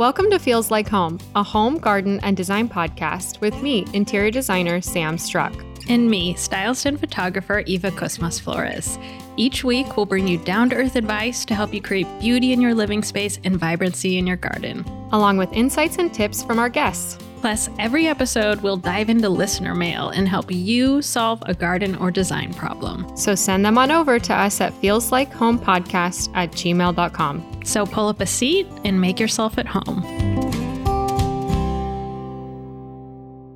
Welcome to Feels Like Home, a home, garden, and design podcast with me, interior designer Sam Struck. And me, stylist and photographer Eva Kosmas Flores. Each week, we'll bring you down to earth advice to help you create beauty in your living space and vibrancy in your garden. along with insights and tips from our guests. Plus, every episode, we'll dive into listener mail and help you solve a garden or design problem. So send them on over to us at feelslikehomepodcast at gmail.com. So pull up a seat and make yourself at home.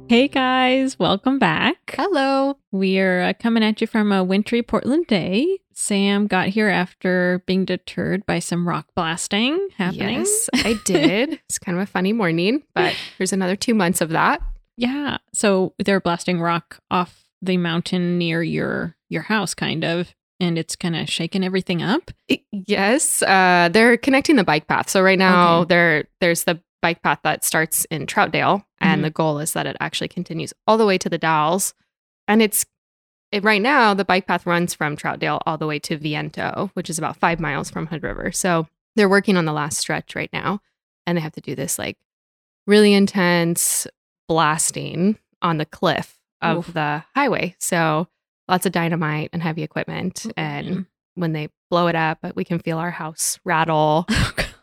Hey guys, welcome back. Hello. We're uh, coming at you from a wintry Portland day. Sam got here after being deterred by some rock blasting happening. Yes, I did. it's kind of a funny morning, but there's another two months of that. Yeah. So they're blasting rock off the mountain near your your house, kind of, and it's kind of shaking everything up. I- Yes, uh, they're connecting the bike path. So right now, Okay. there there's the bike path that starts in Troutdale, and Mhm. the goal is that it actually continues all the way to the Dalles. And it's it, right now the bike path runs from Troutdale all the way to Viento, which is about five miles from Hood River. So they're working on the last stretch right now, and they have to do this like really intense blasting on the cliff of Oof. the highway. So lots of dynamite and heavy equipment, oh, and when they blow it up, we can feel our house rattle.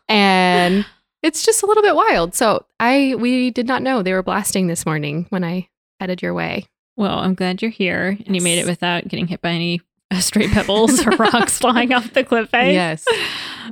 Oh, and it's just a little bit wild. So I we did not know they were blasting this morning when I headed your way. Well, I'm glad you're here, and you made it without getting hit by any uh, stray pebbles or rocks flying off the cliff face. Yes.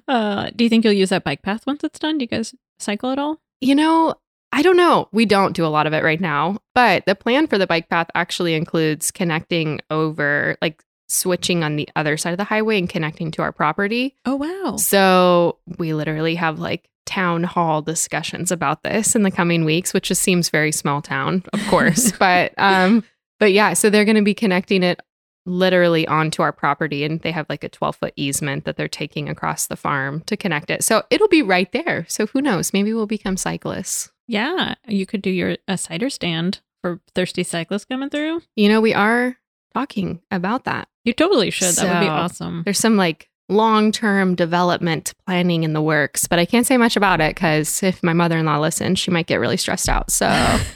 Uh, do you think you'll use that bike path once it's done? Do you guys cycle at all? You know, I don't know. We don't do a lot of it right now, but the plan for the bike path actually includes connecting over like switching on the other side of the highway and connecting to our property. Oh wow. So we literally have like town hall discussions about this in the coming weeks, which just seems very small town, of course. but um, but yeah, so they're going to be connecting it literally onto our property, and they have like a twelve foot easement that they're taking across the farm to connect it. So it'll be right there. So who knows? Maybe we'll become cyclists. Yeah, you could do your a cider stand for thirsty cyclists coming through. You know, we are talking about that. You totally should. that would be awesome. There's some like long term development planning in the works, but I can't say much about it because if my mother in law listens, she might get really stressed out. So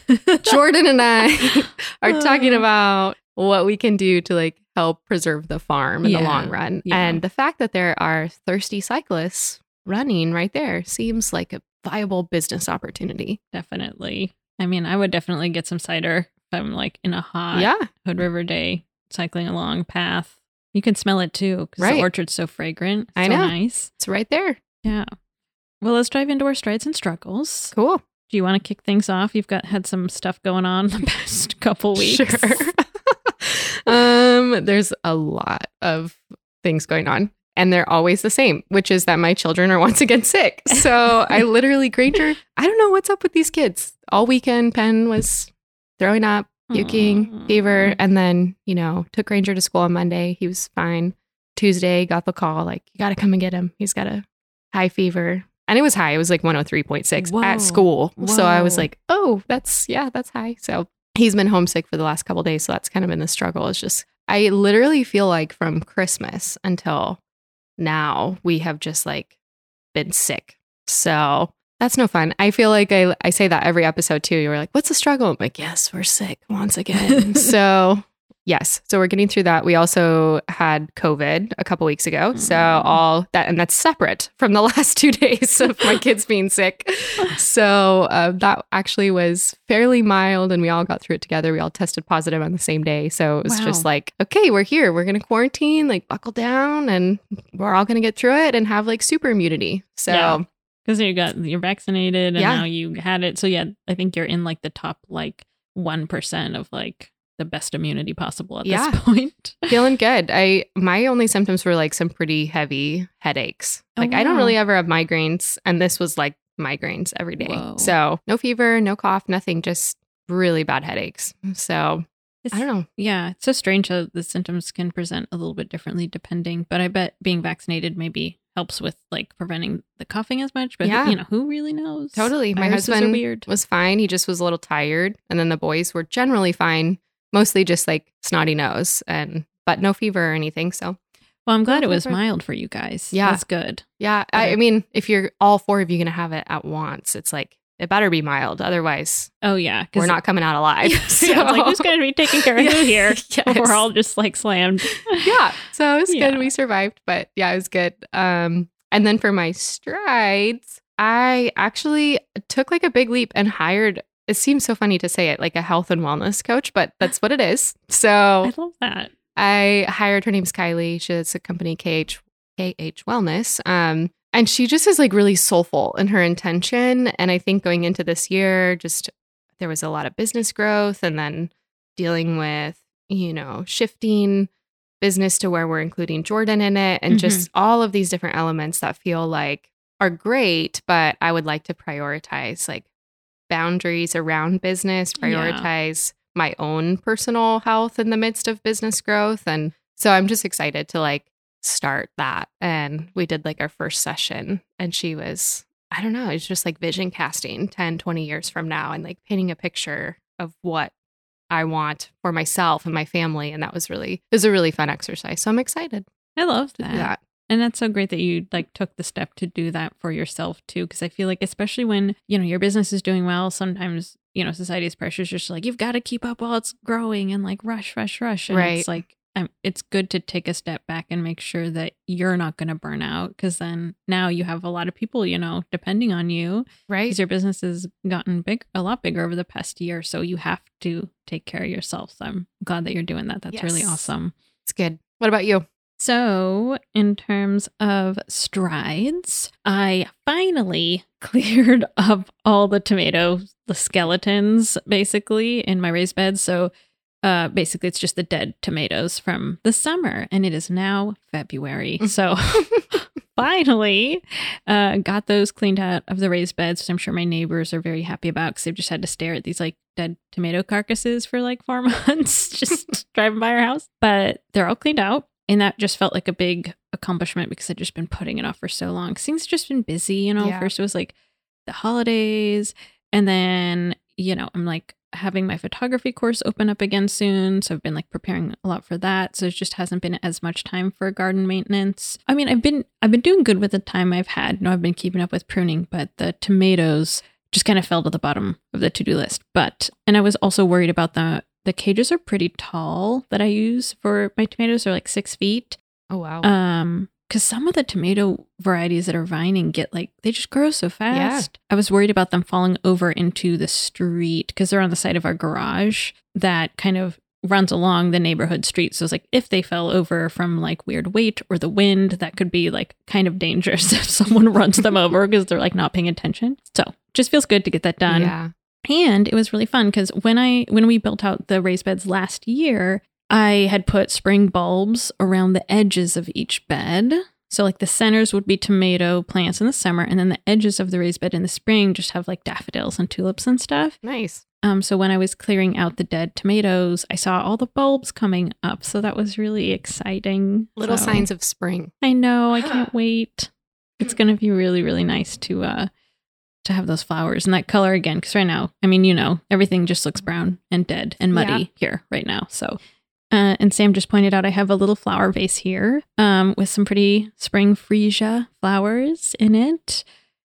Jordan and I are talking Uh. about what we can do to like help preserve the farm in the long run. yeah. And the fact that there are thirsty cyclists running right there seems like a viable business opportunity. definitely. I mean, I would definitely get some cider if I'm like in a hot yeah. Hood River day cycling along path. You can smell it too because Right. the orchard's so fragrant. I so know. nice. It's right there. Yeah. Well, let's dive into our strides and struggles. Cool. Do you want to kick things off? You've got had some stuff going on the past couple weeks. Sure. um, there's a lot of things going on. And they're always the same, which is that my children are once again sick. So I literally, Granger, I don't know what's up with these kids. All weekend, Penn was throwing up, puking, Aw. fever. And then, you know, took Ranger to school on Monday. He was fine. Tuesday, got the call, like, you got to come and get him. He's got a high fever. And it was high. It was like 103.6 Whoa. at school. So I was like, oh, that's, yeah, that's high. So he's been homesick for the last couple days. So that's kind of been the struggle. It's just, I literally feel like from Christmas until now, we have just like been sick. So that's no fun. I feel like I, I say that every episode too. You're like, what's the struggle? I'm like, yes, we're sick once again. so, yes. So we're getting through that. We also had COVID a couple weeks ago. So, Mm. all that, and that's separate from the last two days of my kids being sick. So, uh, that actually was fairly mild and we all got through it together. We all tested positive on the same day. So, it was just like, okay, we're here. We're going to quarantine, like buckle down, and we're all going to get through it and have like super immunity. So, Yeah. Because you got you're vaccinated and Yeah. now you had it. So yeah, I think you're in like the top like one percent of like the best immunity possible at Yeah. this point. feeling good. I my only symptoms were like some pretty heavy headaches. Oh, Like I don't really ever have migraines, and this was like migraines every day. Whoa. So no fever, no cough, nothing, just really bad headaches. So I don't know. Yeah, it's so strange how the symptoms can present a little bit differently depending. But I bet being vaccinated maybe helps with like preventing the coughing as much. But Yeah. you know, who really knows? Totally. My Viruses husband weird. was fine. He just was a little tired, and then the boys were generally fine, mostly just like snotty nose and but no fever or anything. So Well, I'm glad it was mild for you guys. Yeah. That's good. Yeah, I, I mean, if you're all four of you gonna have it at once, it's like it better be mild. Otherwise, Oh yeah, we're not coming out alive. Yeah, it's like who's going to be taking care of Yeah. who here? Yes. We're all just like slammed. yeah. So it was Yeah. good. We survived, but yeah, it was good. Um, and then for my strides, I actually took like a big leap and hired. It seems so funny to say it like a health and wellness coach, but that's what it is. So I love that. I hired her name's Kylie. She has a company KH KH Wellness. Um, and she just is like really soulful in her intention. And I think going into this year, just there was a lot of business growth and then dealing with, you know, shifting business to where we're including Jordan in it and just mm-hmm. all of these different elements that feel like are great, but I would like to prioritize like boundaries around business, Yeah. prioritize my own personal health in the midst of business growth. And so I'm just excited to like start that. And we did like our first session, and she was, I don't know, it's just like vision casting 10, 20 years from now and like painting a picture of what I want for myself and my family. And that was really, it was a really fun exercise. So I'm excited I love that. that. And that's so great that you like took the step to do that for yourself too. Cause I feel like, especially when, you know, your business is doing well, sometimes, you know, society's pressure is just like, you've got to keep up while it's growing and like rush, rush, rush. And Right. it's like, um, it's good to take a step back and make sure that you're not going to burn out. Cause then now you have a lot of people, you know, depending on you Right. because your business has gotten big, a lot bigger over the past year. So you have to take care of yourself. So I'm glad that you're doing that. That's really awesome. It's good. What about you? So, in terms of strides, I finally cleared up all the tomato the skeletons basically in my raised bed. So, uh, basically, it's just the dead tomatoes from the summer, and it is now February. So, finally, uh, got those cleaned out of the raised beds, which I'm sure my neighbors are very happy about because they've just had to stare at these like dead tomato carcasses for like four months just driving by our house. But they're all cleaned out. And that just felt like a big accomplishment because I'd just been putting it off for so long. Things have just been busy, you know. Yeah. First it was like the holidays, and then, you know, I'm like having my photography course open up again soon. So I've been like preparing a lot for that. So it just hasn't been as much time for garden maintenance. I mean, I've been I've been doing good with the time I've had. No, I've been keeping up with pruning, but the tomatoes just kind of fell to the bottom of the to-do list. But and I was also worried about the the cages are pretty tall that I use for my tomatoes are like six feet. Oh, wow. Um, because some of the tomato varieties that are vining get like they just grow so fast. Yeah. I was worried about them falling over into the street because they're on the side of our garage that kind of runs along the neighborhood street. So it's like if they fell over from like weird weight or the wind, that could be like kind of dangerous if someone runs them over because they're like not paying attention. So just feels good to get that done. Yeah. And it was really fun because when I when we built out the raised beds last year, I had put spring bulbs around the edges of each bed. So like the centers would be tomato plants in the summer, and then the edges of the raised bed in the spring just have like daffodils and tulips and stuff. Nice. Um, so when I was clearing out the dead tomatoes, I saw all the bulbs coming up. So that was really exciting. Little So- signs of spring. I know. I can't wait. It's gonna be really, really nice to uh to have those flowers and that color again. Because right now, I mean, you know, everything just looks brown and dead and muddy Yeah. here right now. So, uh, and Sam just pointed out I have a little flower vase here um, with some pretty spring freesia flowers in it.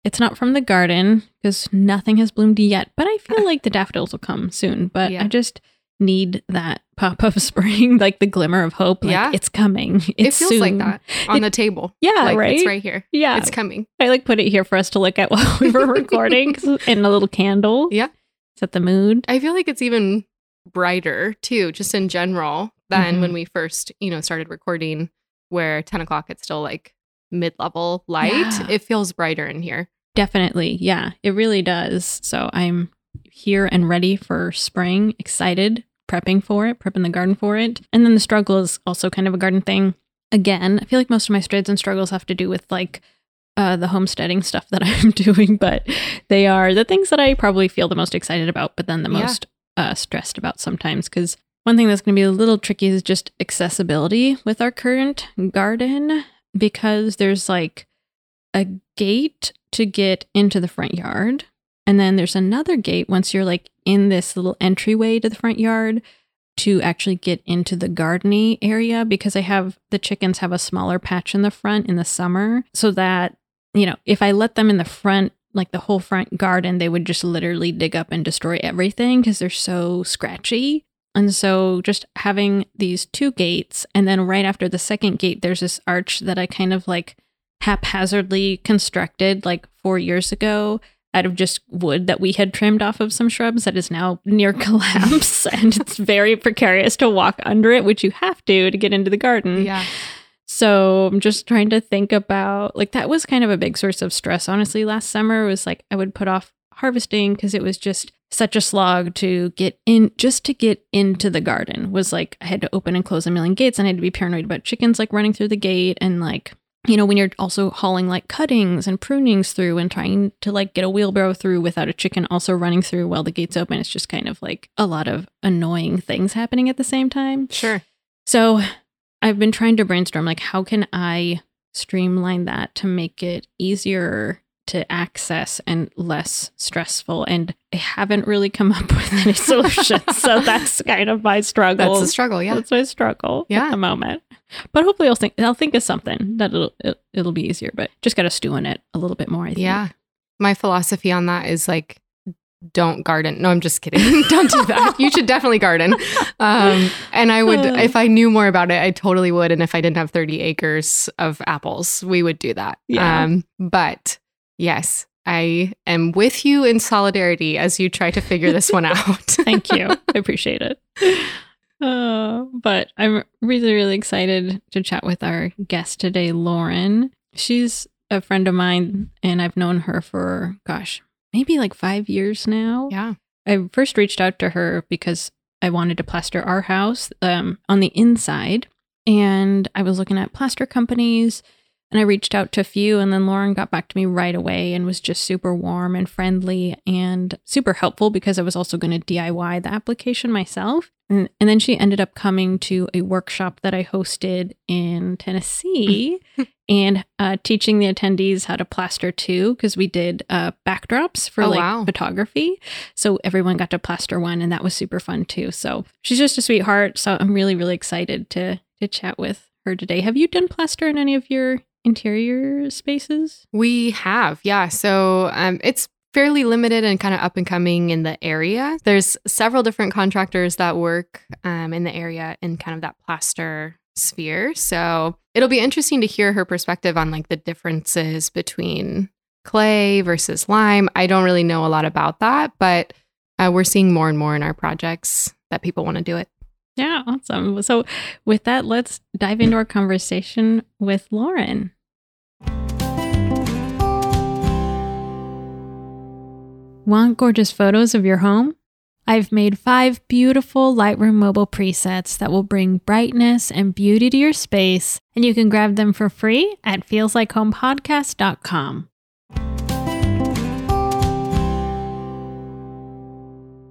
It's not from the garden because nothing has bloomed yet, but I feel like the daffodils will come soon. But Yeah. I just need that pop of spring, like the glimmer of hope. Like Yeah. it's coming. it It's feels like that on It- the table. Yeah, like right. it's right here. Yeah, It's coming. I like put it here for us to look at while we were recording and a little candle. Yeah. Set the mood. I feel like it's even brighter too, just in general, than Mhm. when we first, you know, started recording where 10 o'clock it's still like mid level light. Yeah. It feels brighter in here. Definitely. Yeah, it really does. So I'm here and ready for spring, excited, prepping for it, prepping the garden for it. And then the struggle is also kind of a garden thing. Again, I feel like most of my strides and struggles have to do with like uh, the homesteading stuff that I'm doing, but they are the things that I probably feel the most excited about, but then the Yeah. most uh, stressed about sometimes. Because one thing that's going to be a little tricky is just accessibility with our current garden because there's like a gate to get into the front yard. And then there's another gate once you're like in this little entryway to the front yard. to actually get into the gardeny area because I have the chickens have a smaller patch in the front in the summer so that you know, if I let them in the front like the whole front garden, they would just literally dig up and destroy everything because they're so scratchy. And so just having these two gates, and then right after the second gate, there's this arch that I kind of like haphazardly constructed like four years ago out of just wood that we had trimmed off of some shrubs that is now near collapse. and it's very precarious to walk under it, which you have to to get into the garden. Yeah. So I'm just trying to think about like that was kind of a big source of stress, honestly. Last summer was like I would put off harvesting because it was just such a slog to get in just to get into the garden was like I had to open and close a million gates and I had to be paranoid about chickens like running through the gate and like you know when you're also hauling like cuttings and prunings through and trying to like get a wheelbarrow through without a chicken also running through while the gates open it's just kind of like a lot of annoying things happening at the same time Sure. so I've been trying to brainstorm like how can I streamline that to make it easier to access and less stressful and I haven't really come up with any solutions. so that's kind of my struggle. That's a struggle. Yeah. That's my struggle Yeah. at the moment. But hopefully I'll think I'll think of something that it'll it, it'll be easier, but just got to stew in it a little bit more, I think. Yeah. My philosophy on that is like, don't garden. No, I'm just kidding. don't do that. You should definitely garden. Um, and I would, Uh. if I knew more about it, I totally would. And if I didn't have 30 acres of apples, we would do that. Yeah. Um, but yes, I am with you in solidarity as you try to figure this one out. Thank you. I appreciate it. Uh, but I'm really, really excited to chat with our guest today, Lauren. She's a friend of mine, and I've known her for, gosh, maybe like five years now. yeah. I first reached out to her because I wanted to plaster our house um, on the inside. And I was looking at plaster companies and I reached out to a few. And then Lauren got back to me right away and was just super warm and friendly and super helpful because I was also going to DIY the application myself. And, and then she ended up coming to a workshop that I hosted in Tennessee and uh, teaching the attendees how to plaster too, because we did uh, backdrops for Oh, like wow. photography. So everyone got to plaster one, and that was super fun too. So she's just a sweetheart. So I'm really, really excited to to chat with her today. Have you done plaster in any of your interior spaces? We have, yeah. So um, it's fairly limited and kind of up and coming in the area. There's several different contractors that work um, in the area in kind of that plaster sphere. So it'll be interesting to hear her perspective on like the differences between clay versus lime. I don't really know a lot about that, but uh, we're seeing more and more in our projects that people want to do it. Yeah, awesome. So with that, let's dive into our conversation with Lauren. Want gorgeous photos of your home? I've made five beautiful Lightroom mobile presets that will bring brightness and beauty to your space, and you can grab them for free at feelslikeHomePodcast.com.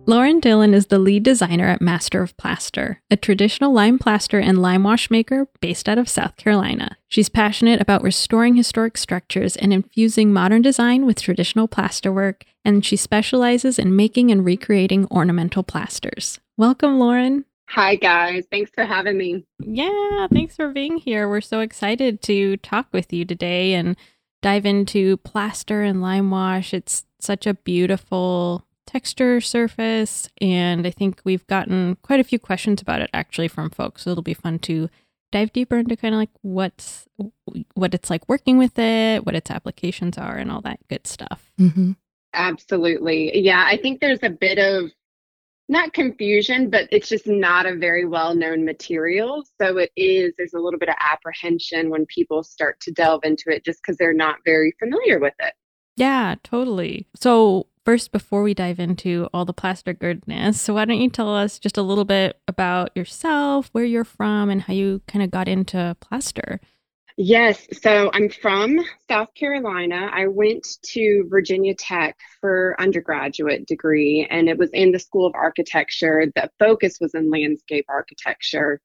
Lauren Dillon is the lead designer at Master of Plaster, a traditional lime plaster and lime wash maker based out of South Carolina. She's passionate about restoring historic structures and infusing modern design with traditional plasterwork, and she specializes in making and recreating ornamental plasters. Welcome, Lauren. Hi, guys. Thanks for having me. Yeah, thanks for being here. We're so excited to talk with you today and dive into plaster and lime wash. It's such a beautiful texture surface, and I think we've gotten quite a few questions about it actually from folks. So it'll be fun to dive deeper into kind of like what's what it's like working with it, what its applications are, and all that good stuff. Mm-hmm. Absolutely. Yeah, I think there's a bit of not confusion, but it's just not a very well known material. So it is, there's a little bit of apprehension when people start to delve into it just because they're not very familiar with it. Yeah, totally. So, first, before we dive into all the plaster goodness, so why don't you tell us just a little bit about yourself, where you're from, and how you kind of got into plaster? Yes, so I'm from South Carolina. I went to Virginia Tech for undergraduate degree, and it was in the School of Architecture. The focus was in landscape architecture.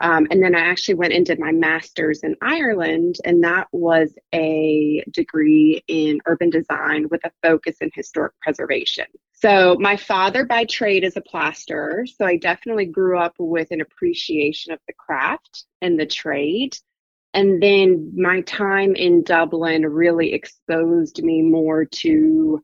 Um, and then I actually went and did my master's in Ireland, and that was a degree in urban design with a focus in historic preservation. So, my father by trade is a plasterer, so I definitely grew up with an appreciation of the craft and the trade. And then my time in Dublin really exposed me more to,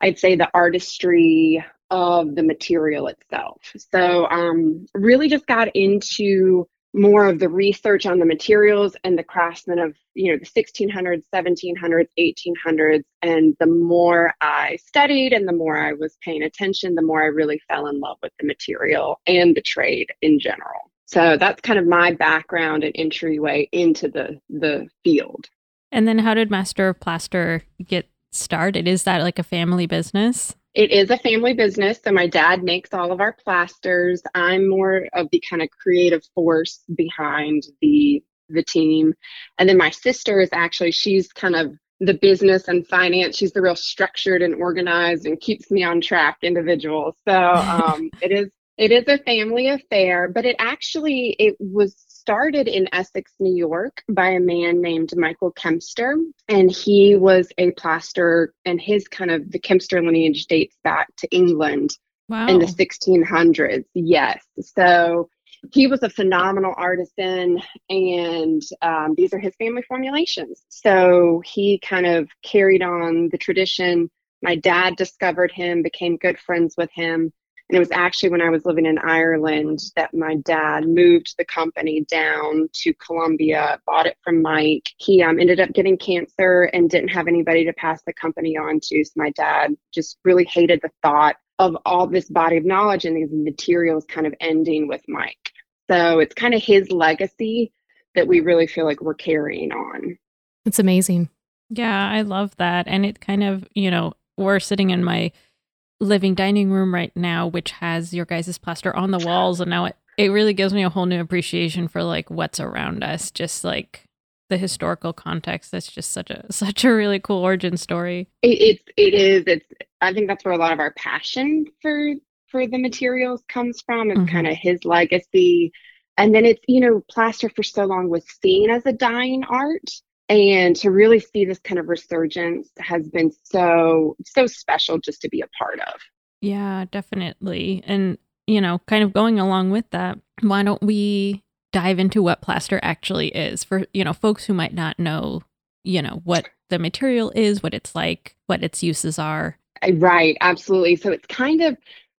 I'd say, the artistry of the material itself. So, um, really just got into more of the research on the materials and the craftsmen of you know the 1600s 1700s 1800s and the more i studied and the more i was paying attention the more i really fell in love with the material and the trade in general. So that's kind of my background and entryway into the the field. And then how did master of plaster get started? Is that like a family business it is a family business. So my dad makes all of our plasters. I'm more of the kind of creative force behind the the team. And then my sister is actually she's kind of the business and finance. She's the real structured and organized and keeps me on track individual. So um, it is it is a family affair, but it actually it was started in Essex, New York by a man named Michael Kempster. And he was a plaster, and his kind of the Kempster lineage dates back to England wow. in the 1600s. Yes. So he was a phenomenal artisan, and um, these are his family formulations. So he kind of carried on the tradition. My dad discovered him, became good friends with him and it was actually when I was living in Ireland that my dad moved the company down to Columbia, bought it from Mike. He um, ended up getting cancer and didn't have anybody to pass the company on to. So my dad just really hated the thought of all this body of knowledge and these materials kind of ending with Mike. So it's kind of his legacy that we really feel like we're carrying on. It's amazing. Yeah, I love that. And it kind of, you know, we're sitting in my living dining room right now, which has your guys' plaster on the walls, and now it, it really gives me a whole new appreciation for like what's around us, just like the historical context. That's just such a such a really cool origin story. It, it's it is it's I think that's where a lot of our passion for for the materials comes from. It's mm-hmm. kind of his legacy. And then it's, you know, plaster for so long was seen as a dying art and to really see this kind of resurgence has been so so special just to be a part of. Yeah definitely. And you know kind of going along with that why don't we dive into what plaster actually is for you know folks who might not know you know what the material is what it's like what its uses are. Right absolutely. So it's kind of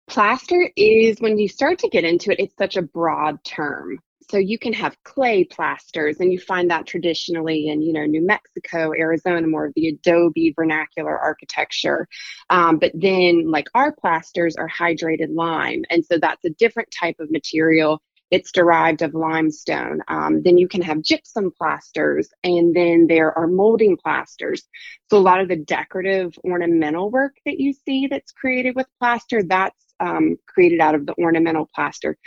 plaster is when you start to get into it it's such a broad term so you can have clay plasters and you find that traditionally in you know new mexico arizona more of the adobe vernacular architecture um, but then like our plasters are hydrated lime and so that's a different type of material it's derived of limestone. Um, then you can have gypsum plasters, and then there are molding plasters. So a lot of the decorative ornamental work that you see that's created with plaster, that's um, created out of the ornamental plaster.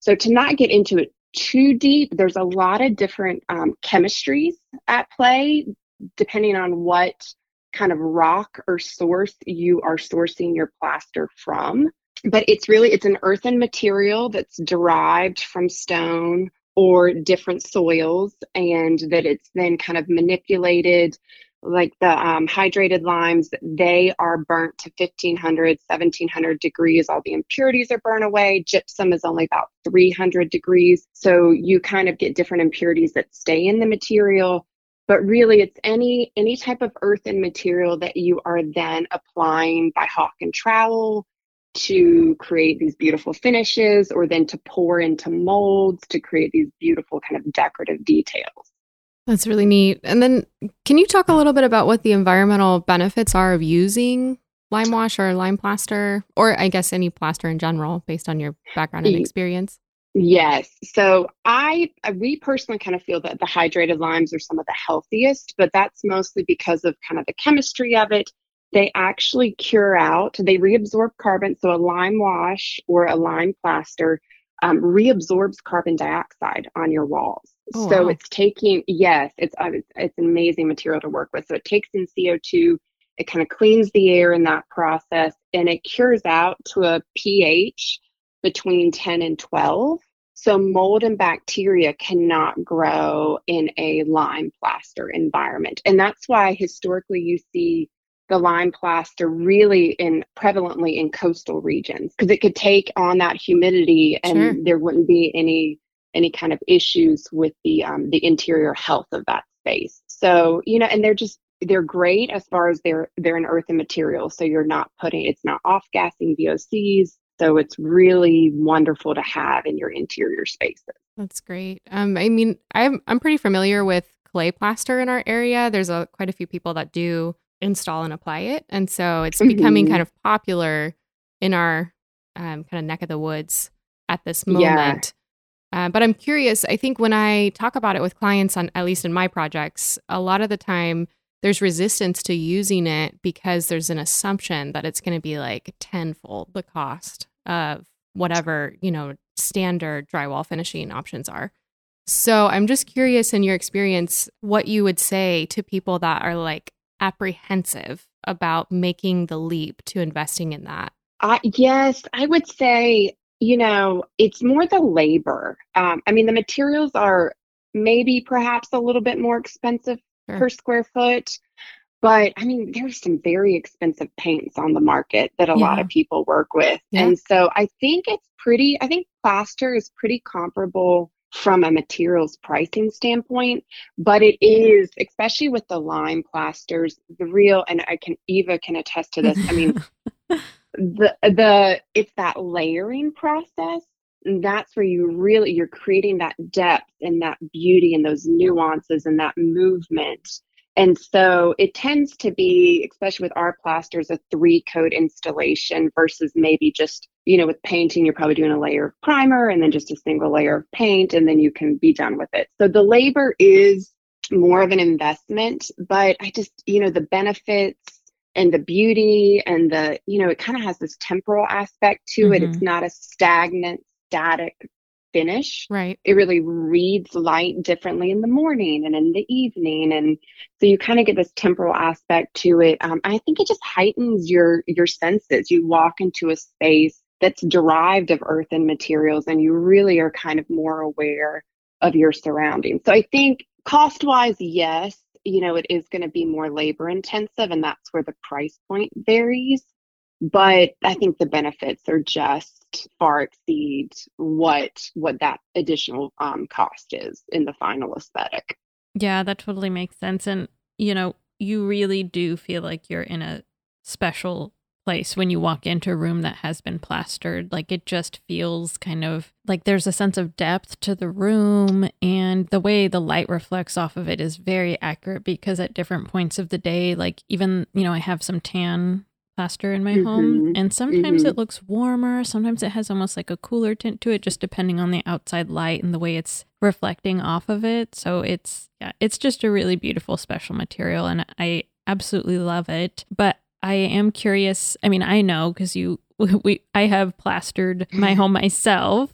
So to not get into it too deep. There's a lot of different um, chemistries at play, depending on what kind of rock or source you are sourcing your plaster from. But it's really it's an earthen material that's derived from stone or different soils, and that it's then kind of manipulated like the um, hydrated limes, they are burnt to 1500, 1700 degrees. All the impurities are burned away. Gypsum is only about 300 degrees. So you kind of get different impurities that stay in the material. But really, it's any any type of earthen material that you are then applying by hawk and trowel to create these beautiful finishes, or then to pour into molds to create these beautiful kind of decorative details. That's really neat. And then can you talk a little bit about what the environmental benefits are of using lime wash or lime plaster, or I guess any plaster in general, based on your background and experience? Yes. So I we personally kind of feel that the hydrated limes are some of the healthiest, but that's mostly because of kind of the chemistry of it. They actually cure out, they reabsorb carbon. So a lime wash or a lime plaster um, reabsorbs carbon dioxide on your walls. Oh, so wow. it's taking yes, it's, uh, it's it's amazing material to work with. So it takes in CO two, it kind of cleans the air in that process, and it cures out to a pH between ten and twelve. So mold and bacteria cannot grow in a lime plaster environment. And that's why historically you see the lime plaster really in prevalently in coastal regions because it could take on that humidity and sure. there wouldn't be any any kind of issues with the um, the interior health of that space. So you know, and they're just they're great as far as they're they're an earthen material. So you're not putting it's not off gassing VOCs. So it's really wonderful to have in your interior spaces. That's great. Um, I mean, I'm I'm pretty familiar with clay plaster in our area. There's a quite a few people that do install and apply it, and so it's mm-hmm. becoming kind of popular in our um, kind of neck of the woods at this moment. Yeah. Uh, but I'm curious. I think when I talk about it with clients, on at least in my projects, a lot of the time there's resistance to using it because there's an assumption that it's going to be like tenfold the cost of whatever you know standard drywall finishing options are. So I'm just curious, in your experience, what you would say to people that are like apprehensive about making the leap to investing in that. Uh, yes, I would say you know, it's more the labor. Um, I mean, the materials are maybe perhaps a little bit more expensive sure. per square foot, but I mean, there's some very expensive paints on the market that a yeah. lot of people work with. Yeah. And so I think it's pretty, I think plaster is pretty comparable from a materials pricing standpoint, but it is, especially with the lime plasters, the real, and I can, Eva can attest to this. I mean, the the it's that layering process that's where you really you're creating that depth and that beauty and those nuances and that movement. And so it tends to be especially with our plasters a three coat installation versus maybe just you know with painting you're probably doing a layer of primer and then just a single layer of paint and then you can be done with it. So the labor is more of an investment but i just you know the benefits and the beauty and the you know it kind of has this temporal aspect to mm-hmm. it it's not a stagnant static finish. Right. It really reads light differently in the morning and in the evening. And so you kind of get this temporal aspect to it. Um, i think it just heightens your your senses. You walk into a space that's derived of earthen materials and you really are kind of more aware of your surroundings. So i think cost wise yes you know, it is going to be more labor intensive and that's where the price point varies. But I think the benefits are just far exceed what what that additional um, cost is in the final aesthetic. Yeah, that totally makes sense. And you know, you really do feel like you're in a special place when you walk into a room that has been plastered. Like it just feels kind of like there's a sense of depth to the room, and the way the light reflects off of it is very accurate because at different points of the day, like even, you know, I have some tan plaster in my mm-hmm. home, and sometimes mm-hmm. it looks warmer, sometimes it has almost like a cooler tint to it, just depending on the outside light and the way it's reflecting off of it. So it's, yeah, it's just a really beautiful special material, and I absolutely love it. But I am curious. I mean, I know because you we I have plastered my home myself.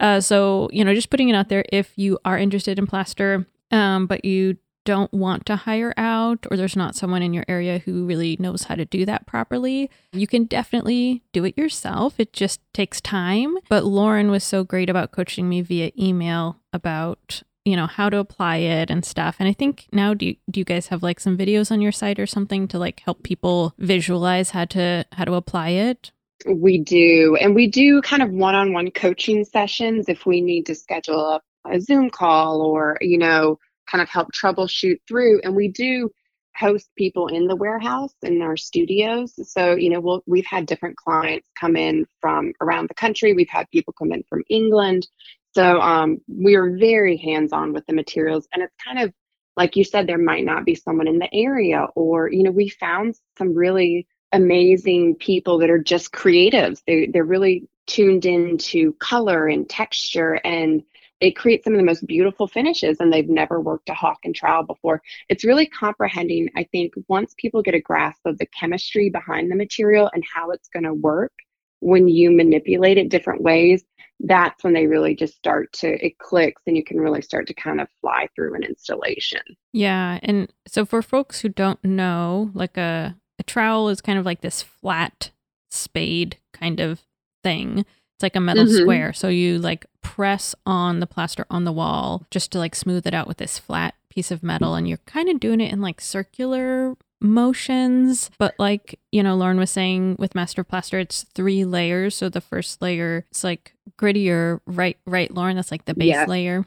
Uh, so you know, just putting it out there. If you are interested in plaster, um, but you don't want to hire out, or there's not someone in your area who really knows how to do that properly, you can definitely do it yourself. It just takes time. But Lauren was so great about coaching me via email about you know how to apply it and stuff. And i think now do you, do you guys have like some videos on your site or something to like help people visualize how to how to apply it? We do. And we do kind of one-on-one coaching sessions if we need to schedule a, a zoom call or you know kind of help troubleshoot through. And we do host people in the warehouse in our studios. So you know we'll, we've had different clients come in from around the country. We've had people come in from england so um, we are very hands on with the materials. And it's kind of like you said, there might not be someone in the area, or, you know, we found some really amazing people that are just creatives. They, they're really tuned into color and texture and they create some of the most beautiful finishes and they've never worked a hawk and trowel before. It's really comprehending, I think, once people get a grasp of the chemistry behind the material and how it's going to work when you manipulate it different ways, that's when they really just start to it clicks and you can really start to kind of fly through an installation. Yeah, and so for folks who don't know, like a a trowel is kind of like this flat spade kind of thing. It's like a metal Mhm. square. So you like press on the plaster on the wall just to like smooth it out with this flat piece of metal. And you're kind of doing it in like circular motions. But like, you know, Lauren was saying with Master Plaster, it's three layers. So the first layer is like grittier, right? Right, Lauren? That's like the base layer Yeah. layer.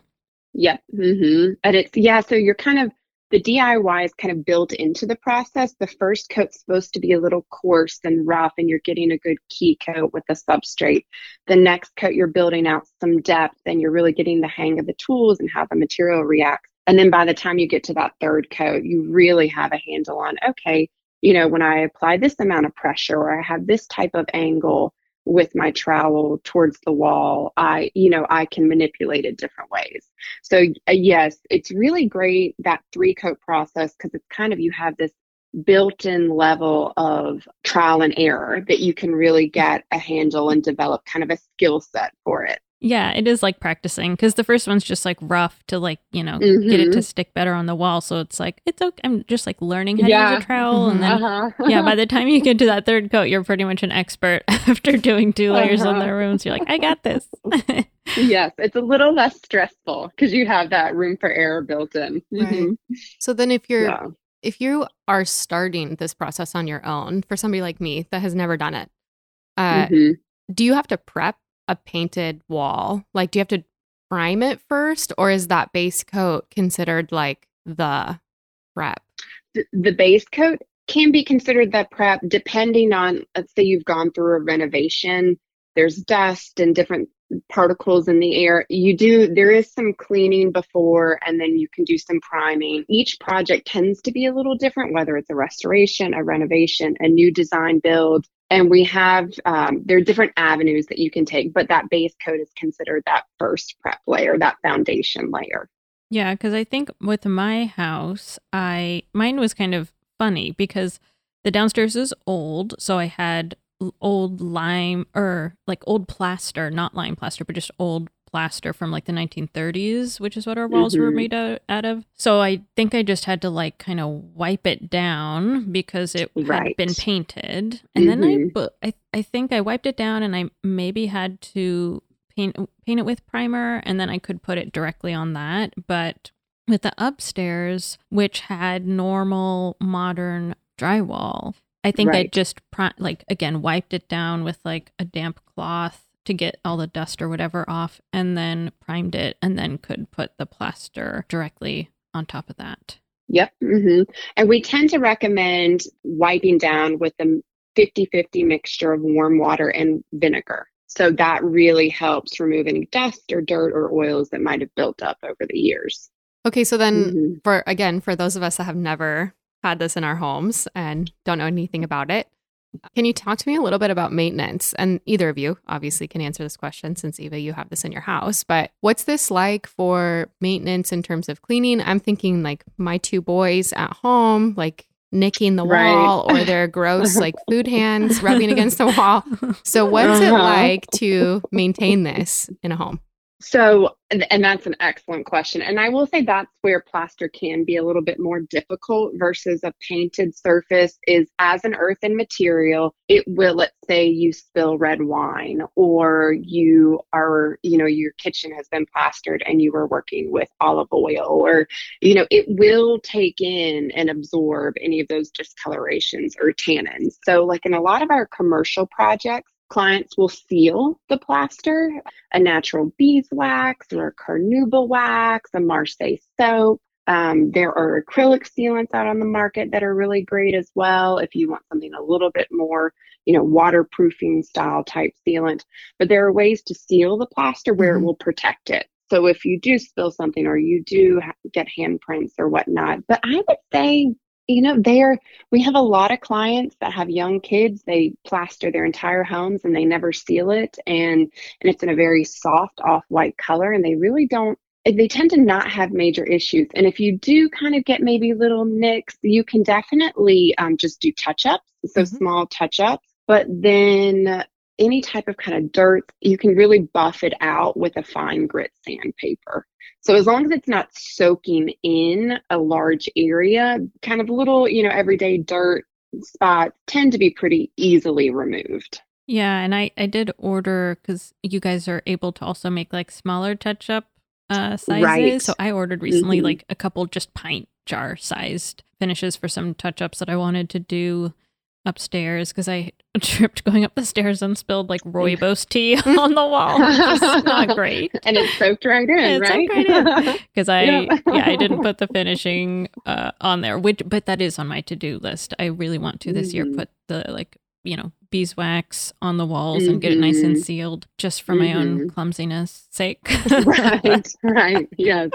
Yep. hmm And it's, yeah, so you're kind of, the DIY is kind of built into the process. The first coat's supposed to be a little coarse and rough, and you're getting a good key coat with the substrate. The next coat, you're building out some depth, and you're really getting the hang of the tools and how the material reacts. And then by the time you get to that third coat, you really have a handle on, okay, you know, when I apply this amount of pressure or I have this type of angle, with my trowel towards the wall i you know i can manipulate it different ways. So uh, yes it's really great that three coat process because it's kind of you have this built-in level of trial and error that you can really get a handle and develop kind of a skill set for it Yeah, it is like practicing because the first one's just like rough to like, you know, get it to stick better on the wall. So it's like, it's okay. I'm just like learning how to use a trowel. And then, uh-huh. yeah, by the time you get to that third coat, you're pretty much an expert after doing two layers on the Uh-huh. rooms. You're like, I got this. yes it's a little less stressful because you have that room for error built in Right. Mhm. So then if you're yeah. if you are starting this process on your own for somebody like me that has never done it, uh, Mhm. do you have to prep a painted wall? Like, do you have to prime it first, or is that base coat considered like the prep? th- the base coat can be considered that prep depending on let's say you've gone through a renovation there's dust and different particles in the air you do there is some cleaning before and then you can do some priming each project tends to be a little different whether it's a restoration a renovation a new design build and we have um, there are different avenues that you can take but that base coat is considered that first prep layer that foundation layer. Yeah, because I think with my house, I mine was kind of funny because the downstairs is old, so I had old lime or like old plaster, not lime plaster, but just old plaster from like the 1930s, which is what our walls were Mhm. made out, of. So I think I just had to like kind of wipe it down because it had been painted, and then I, Mhm. bu- I I think I wiped it down, and I maybe had to paint paint it with primer and then I could put it directly on that. But with the upstairs, which had normal modern drywall, I think I just like again wiped it down with like a damp cloth to get all the dust or whatever off and then primed it and then could put the plaster directly on top of that. Yep. hmm And we tend to recommend wiping down with a 50 50 mixture of warm water and vinegar. So that really helps remove any dust or dirt or oils that might have built up over the years. Okay, so then Mhm. for again, for those of us that have never had this in our homes and don't know anything about it, can you talk to me a little bit about maintenance? And either of you obviously can answer this question since Eva, you have this in your house. But what's this like for maintenance in terms of cleaning? I'm thinking like my two boys at home, like nicking the Right. wall or their gross like food hands rubbing against the wall. So what's it Uh-huh. like to maintain this in a home? So, and and that's an excellent question. And I will say that's where plaster can be a little bit more difficult versus a painted surface is as an earthen material, it will, let's say you spill red wine or you are, you know, your kitchen has been plastered and you were working with olive oil or, you know, it will take in and absorb any of those discolorations or tannins. So, like in a lot of our commercial projects, clients will seal the plaster a natural beeswax or a carnauba wax, a Marseille soap. Um, there are acrylic sealants out on the market that are really great as well if you want something a little bit more, you know, waterproofing style type sealant. But there are ways to seal the plaster where Mhm. it will protect it. So if you do spill something or you do ha- get handprints or whatnot, but I would say, you know, they're we have a lot of clients that have young kids. They plaster their entire homes and they never seal it, and and it's in a very soft off-white color, and they really don't. They tend to not have major issues. And if you do kind of get maybe little nicks, you can definitely um, just do touch-ups, so Mhm. small touch-ups. But then any type of kind of dirt, you can really buff it out with a fine grit sandpaper. So as long as it's not soaking in a large area, kind of little, you know, everyday dirt spots tend to be pretty easily removed. Yeah, and I I did order because you guys are able to also make like smaller touch up uh sizes. Right. So I ordered recently Mhm. like a couple just pint jar sized finishes for some touch ups that I wanted to do upstairs because I tripped going up the stairs and spilled like rooibos tea on the wall. It's not great. and it's soaked right in, right? soaked right because I Yeah. I didn't put the finishing uh, on there, which but that is on my to do list. I really want to this year Mhm. put the like you know beeswax on the walls and get it nice and Mhm. sealed, just for my own Mhm. clumsiness sake. right, right, yes.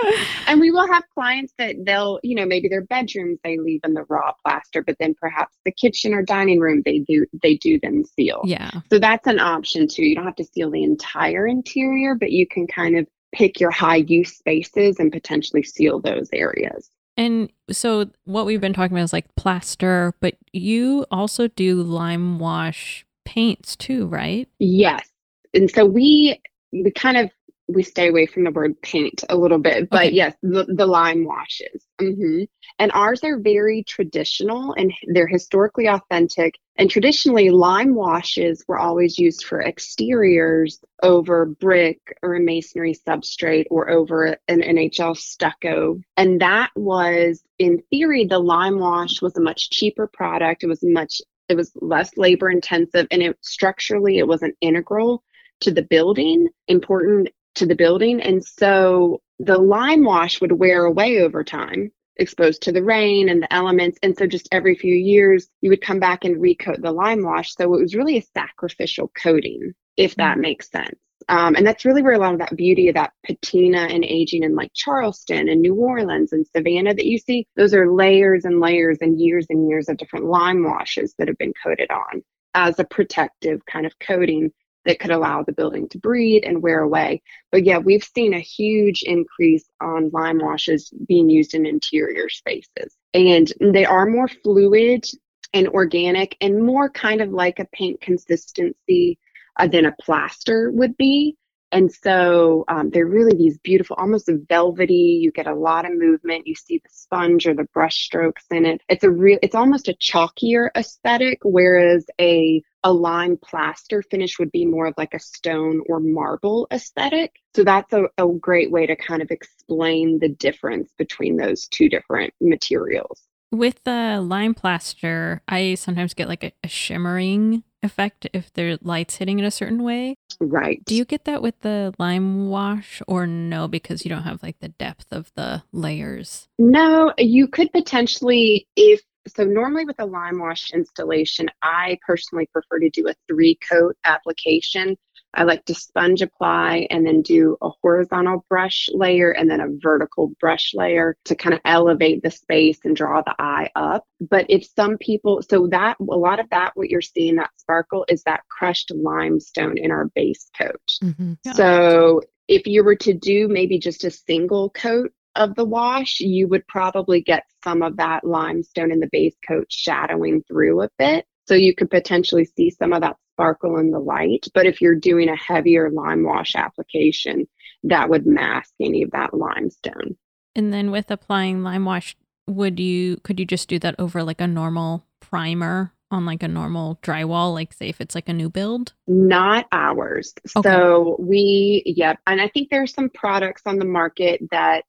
And we will have clients that they'll, you know, maybe their bedrooms they leave in the raw plaster, but then perhaps the kitchen or dining room they do they do then seal. yeah, So that's an option too. You don't have to seal the entire interior, but you can kind of pick your high use spaces and potentially seal those areas. And so what we've been talking about is like plaster, but you also do lime wash paints too, right? Yes. And so we we kind of we stay away from the word paint a little bit, but Okay. yes, the, the lime washes. hmm And ours are very traditional and they're historically authentic. And traditionally, lime washes were always used for exteriors over brick or a masonry substrate or over an NHL stucco. And that was, in theory, the lime wash was a much cheaper product. It was much it was less labor intensive and it structurally it wasn't integral to the building important to the building. And so the lime wash would wear away over time exposed to the rain and the elements. And so just every few years you would come back and recoat the lime wash. So it was really a sacrificial coating if that makes sense. Um, and that's really where a lot of that beauty of that patina and aging in like Charleston and New Orleans and Savannah that you see, those are layers and layers and years and years of different lime washes that have been coated on as a protective kind of coating that could allow the building to breathe and wear away. But yeah, we've seen a huge increase on lime washes being used in interior spaces. And they are more fluid and organic and more kind of like a paint consistency uh, than a plaster would be. And so um, they're really these beautiful, almost velvety. You get a lot of movement. You see the sponge or the brush strokes in it. It's a real, it's almost a chalkier aesthetic, whereas a a lime plaster finish would be more of like a stone or marble aesthetic. So that's a, a great way to kind of explain the difference between those two different materials. With the lime plaster, I sometimes get like a, a shimmering effect if the light's hitting it a certain way. Right. Do you get that with the lime wash or no because you don't have like the depth of the layers? No, you could potentially, if so, normally with a lime wash installation, I personally prefer to do a three coat application. I like to sponge apply and then do a horizontal brush layer and then a vertical brush layer to kind of elevate the space and draw the eye up. But if some people, so that a lot of that, what you're seeing, that sparkle is that crushed limestone in our base coat. Mhm. Yeah. So if you were to do maybe just a single coat of the wash, you would probably get some of that limestone in the base coat shadowing through a bit. So you could potentially see some of that sparkle in the light. But if you're doing a heavier lime wash application, that would mask any of that limestone. And then with applying lime wash, would you could you just do that over like a normal primer on like a normal drywall, like say if it's like a new build? Not ours. Okay. So we, yep. And I think there's some products on the market that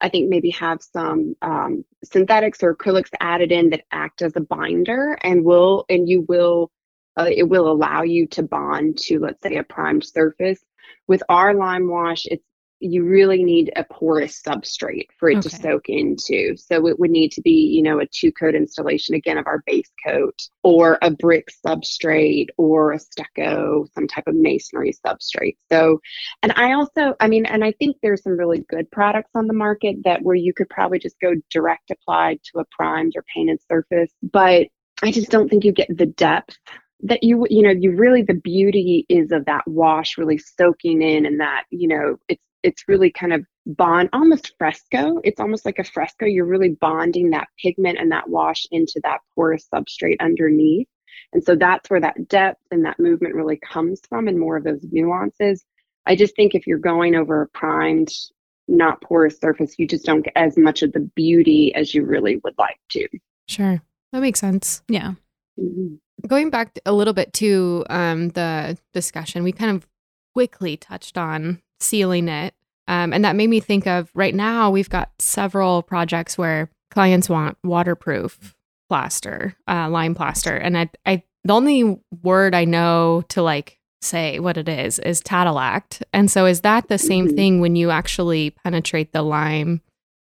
I think maybe have some um, synthetics or acrylics added in that act as a binder and will, and you will, uh, it will allow you to bond to, let's say, a primed surface. With our lime wash, it's you really need a porous substrate for it to soak into. So it would need to be, you know, a two coat installation again of our base coat or a brick substrate or a stucco, some type of masonry substrate. So, and I also, I mean, and I think there's some really good products on the market that where you could probably just go direct applied to a primed or painted surface, but I just don't think you get the depth that you you know you really the beauty is of that wash really soaking in and that you know it's it's really kind of bond almost fresco it's almost like a fresco you're really bonding that pigment and that wash into that porous substrate underneath and so that's where that depth and that movement really comes from and more of those nuances i just think if you're going over a primed not porous surface you just don't get as much of the beauty as you really would like to Sure. That makes sense. Yeah. Mhm. going back a little bit to um, the discussion, we kind of quickly touched on sealing it. Um, and that made me think of right now, we've got several projects where clients want waterproof plaster, uh, lime plaster. And I, I, the only word I know to like say what it is is Tadelakt. And so is that the same Mhm. thing when you actually penetrate the lime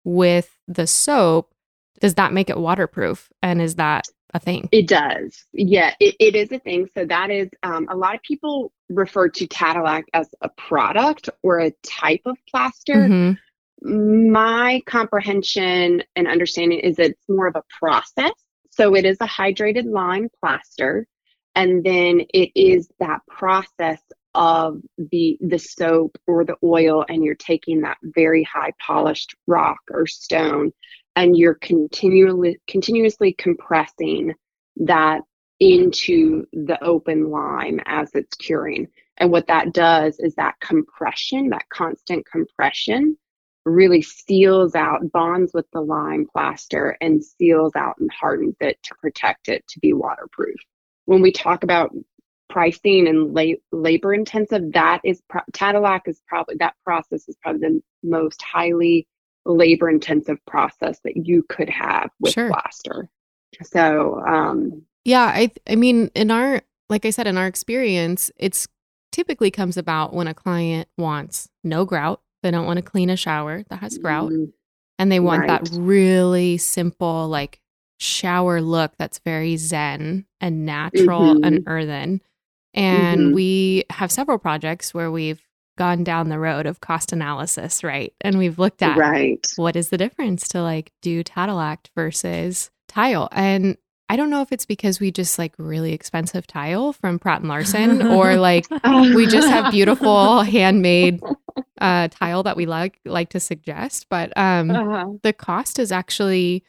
with the soap? Does that make it waterproof? And is that a thing? It does. Yeah, it, it is a thing. So that is um, a lot of people refer to Tadelakt as a product or a type of plaster. Mhm. My comprehension and understanding is it's more of a process. So it is a hydrated lime plaster, and then it is that process of the the soap or the oil, and you're taking that very high polished rock or stone, and you're continually continuously compressing that into the open lime as it's curing. And what that does is that compression, that constant compression, really seals out, bonds with the lime plaster, and seals out and hardens it to protect it to be waterproof. When we talk about pricing and la- labor intensive, that is pro- is probably that process is probably the most highly labor intensive process that you could have with Sure. plaster. So, um, Yeah, I I mean in our like I said in our experience, it's typically comes about when a client wants no grout. They don't want to clean a shower that has grout mm, and they want that really simple like shower look that's very zen and natural Mhm. and earthen. And Mhm. we have several projects where we've gone down the road of cost analysis, right? And we've looked at right. what is the difference to like do Tadelakt versus tile? And I don't know if it's because we just like really expensive tile from Pratt and Larson or like we just have beautiful handmade uh tile that we like like to suggest, but um Uh-huh. the cost has actually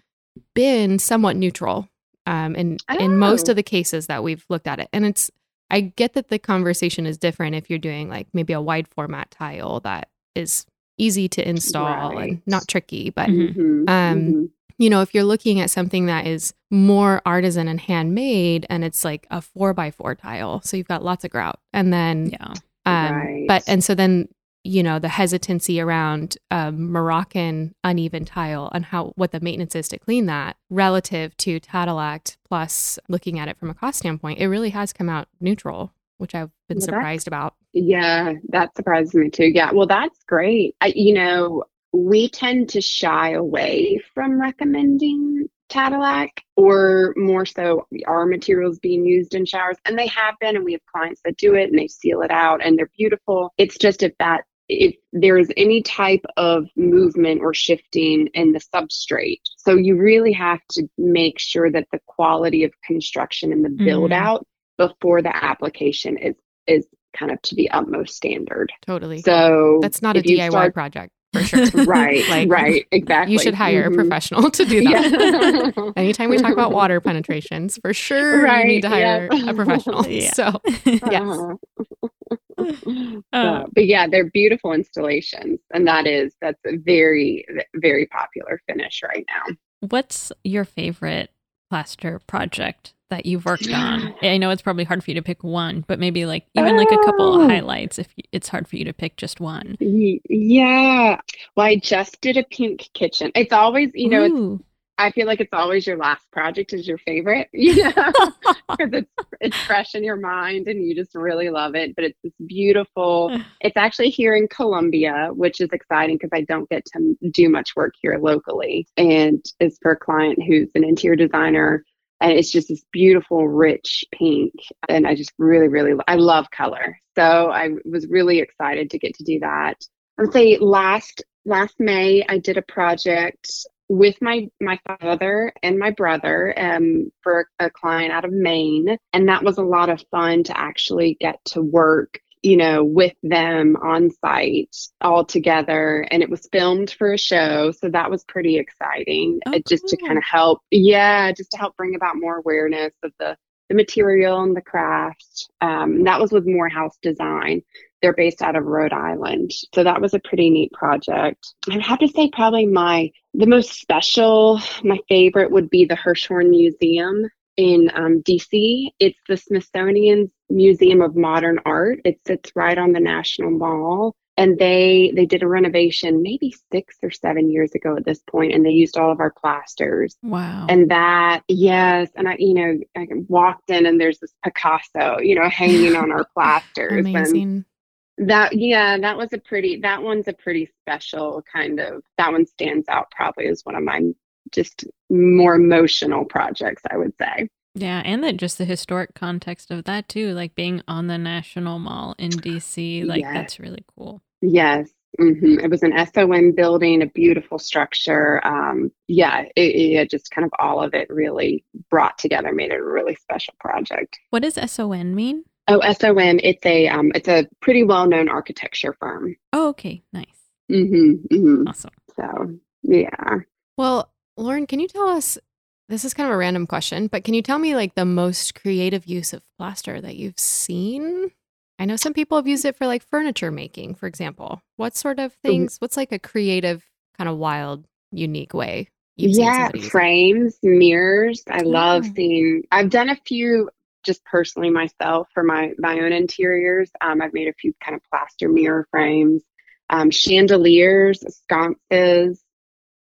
been somewhat neutral um in in most Oh. of the cases that we've looked at it. And it's I get that the conversation is different if you're doing like maybe a wide format tile that is easy to install and not tricky, but Mhm. Mhm, Um, mhm. you know, if you're looking at something that is more artisan and handmade and it's like a four by four tile, so you've got lots of grout. And then, Yeah. um, Right. but, and so then, you know, the hesitancy around um, Moroccan uneven tile and how, what the maintenance is to clean that relative to Tadelakt, plus looking at it from a cost standpoint, it really has come out neutral, which I've been surprised about. Yeah, that surprises me too. Yeah, well, that's great. I, you know, we tend to shy away from recommending Tadelakt or more so our materials being used in showers. And they have been, and we have clients that do it and they seal it out and they're beautiful. It's just if that, if there is any type of movement or shifting in the substrate. So you really have to make sure that the quality of construction and the mm-hmm. build out before the application is is kind of to the utmost standard. Totally. So That's not a DIY start- project for sure. right, Like, right, exactly. You should hire a Mhm. professional to do that. Yeah. Anytime we talk about water penetrations, for sure you need to hire yep. a professional. Yeah. So yes. Uh-huh. Uh, but yeah, they're beautiful installations, and that is that's a very very popular finish right now. What's your favorite plaster project that you've worked on? I know it's probably hard for you to pick one, but maybe like even like a couple Oh. highlights if it's hard for you to pick just one. Yeah, well, I just did a pink kitchen. It's always you know it's I feel like it's always your last project is your favorite, you know, because it's it's fresh in your mind and you just really love it. But it's this beautiful. It's actually here in Columbia, which is exciting because I don't get to do much work here locally, and it's for a client who's an interior designer. And it's just this beautiful, rich pink. And I just really, really, I love color. So I was really excited to get to do that. I'd say last last May I did a project with my my father and my brother um, for a client out of Maine, and that was a lot of fun to actually get to work, you know, with them on site all together. And it was filmed for a show, so that was pretty exciting. Oh, just to kind of help, yeah, just to help bring about more awareness of the the material and the craft. Um, that was with Morehouse Design they're based out of Rhode Island. So that was a pretty neat project. I'd have to say probably my the most special, my favorite would be the Hirshhorn Museum in um, DC. It's the Smithsonian's Museum of Modern Art. It sits right on the National Mall. And they they did a renovation maybe six or seven years ago at this point, and they used all of our plasters. Wow. And that, yes. And I, you know, I walked in and there's this Picasso, you know, hanging on our plasters. Amazing. And that, yeah, that was a pretty, that one's a pretty special kind of, that one stands out probably as one of my just more emotional projects, I would say. Yeah, and that just the historic context of that too, like being on the National Mall in DC, like Yes. that's really cool. Yes. hmm It was an SOM building, a beautiful structure. Um, yeah, it, it just kind of all of it really brought together, made it a really special project. What does SON mean? Oh, SOM, it's a um, it's a pretty well known architecture firm. Oh, okay, nice, hmm hmm awesome. So yeah. Well, Lauren, can you tell us? This is kind of a random question, but can you tell me like the most creative use of plaster that you've seen? I know some people have used it for like furniture making, for example. What sort of things? What's like a creative, kind of wild, unique way you've yeah, it? frames, mirrors. I love seeing. I've done a few just personally myself for my my own interiors. Um, I've made a few kind of plaster mirror frames, um, chandeliers, sconces.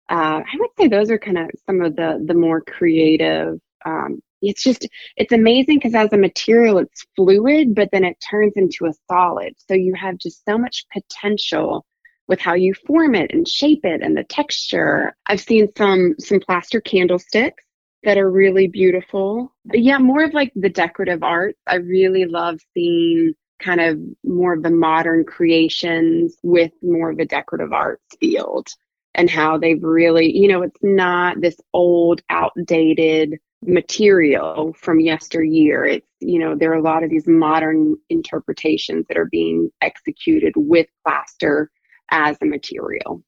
Uh, I would say those are kind of some of the the more creative. Um, it's just it's amazing because as a material, it's fluid, but then it turns into a solid. So you have just so much potential with how you form it and shape it and the texture. I've seen some some plaster candlesticks that are really beautiful. But yeah, more of like the decorative arts. I really love seeing kind of more of the modern creations with more of a decorative arts field and how they've really, you know, it's not this old, outdated material from yesteryear. It's, you know, there are a lot of these modern interpretations that are being executed with plaster as a material.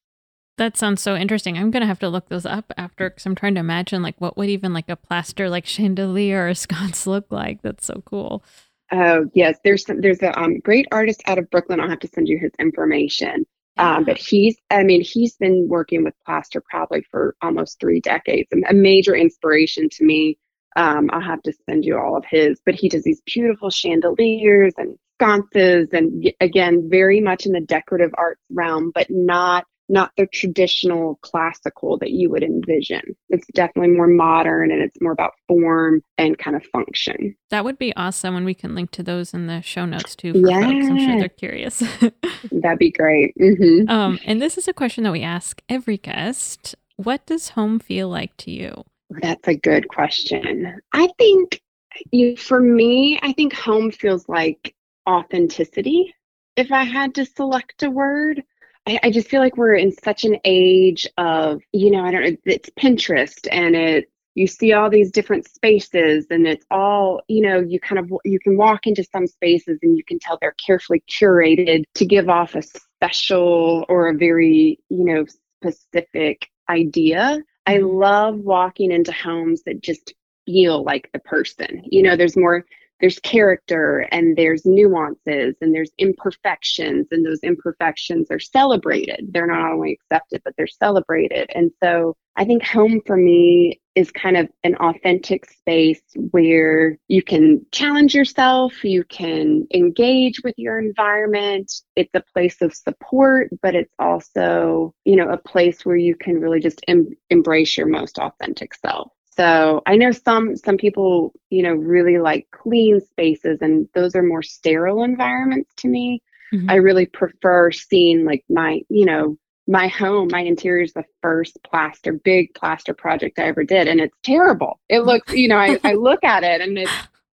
That sounds so interesting. I'm gonna have to look those up after because I'm trying to imagine like what would even like a plaster like chandelier or sconce look like. That's so cool. Oh yes, there's some, there's a um, great artist out of Brooklyn. I'll have to send you his information. Um, but he's, I mean, he's been working with plaster probably for almost three decades, and a major inspiration to me. Um, I'll have to send you all of his, but he does these beautiful chandeliers and sconces, and again, very much in the decorative arts realm, but not not the traditional classical that you would envision. It's definitely more modern, and it's more about form and kind of function. That would be awesome when we can link to those in the show notes too for folks. I'm sure they're curious. That'd be great. hmm um, and this is a question that we ask every guest. What does home feel like to you? That's a good question. I think you, for me, I think home feels like authenticity. If I had to select a word, I, I just feel like we're in such an age of, you know, I don't know, it's Pinterest and it, you see all these different spaces and it's all, you know, you kind of, you can walk into some spaces and you can tell they're carefully curated to give off a special or a very, you know, specific idea. I mm-hmm. love walking into homes that just feel like the person. You know, there's more, there's character and there's nuances and there's imperfections, and those imperfections are celebrated. They're not only accepted, but they're celebrated. And so I think home for me is kind of an authentic space where you can challenge yourself, you can engage with your environment. It's a place of support, but it's also, you know, a place where you can really just em- embrace your most authentic self. So I know some some people, you know, really like clean spaces and those are more sterile environments to me. Mhm. I really prefer seeing like my, you know, my home, my interior is the first plaster, big plaster project I ever did. And it's terrible. It looks, you know, I, I look at it and it's,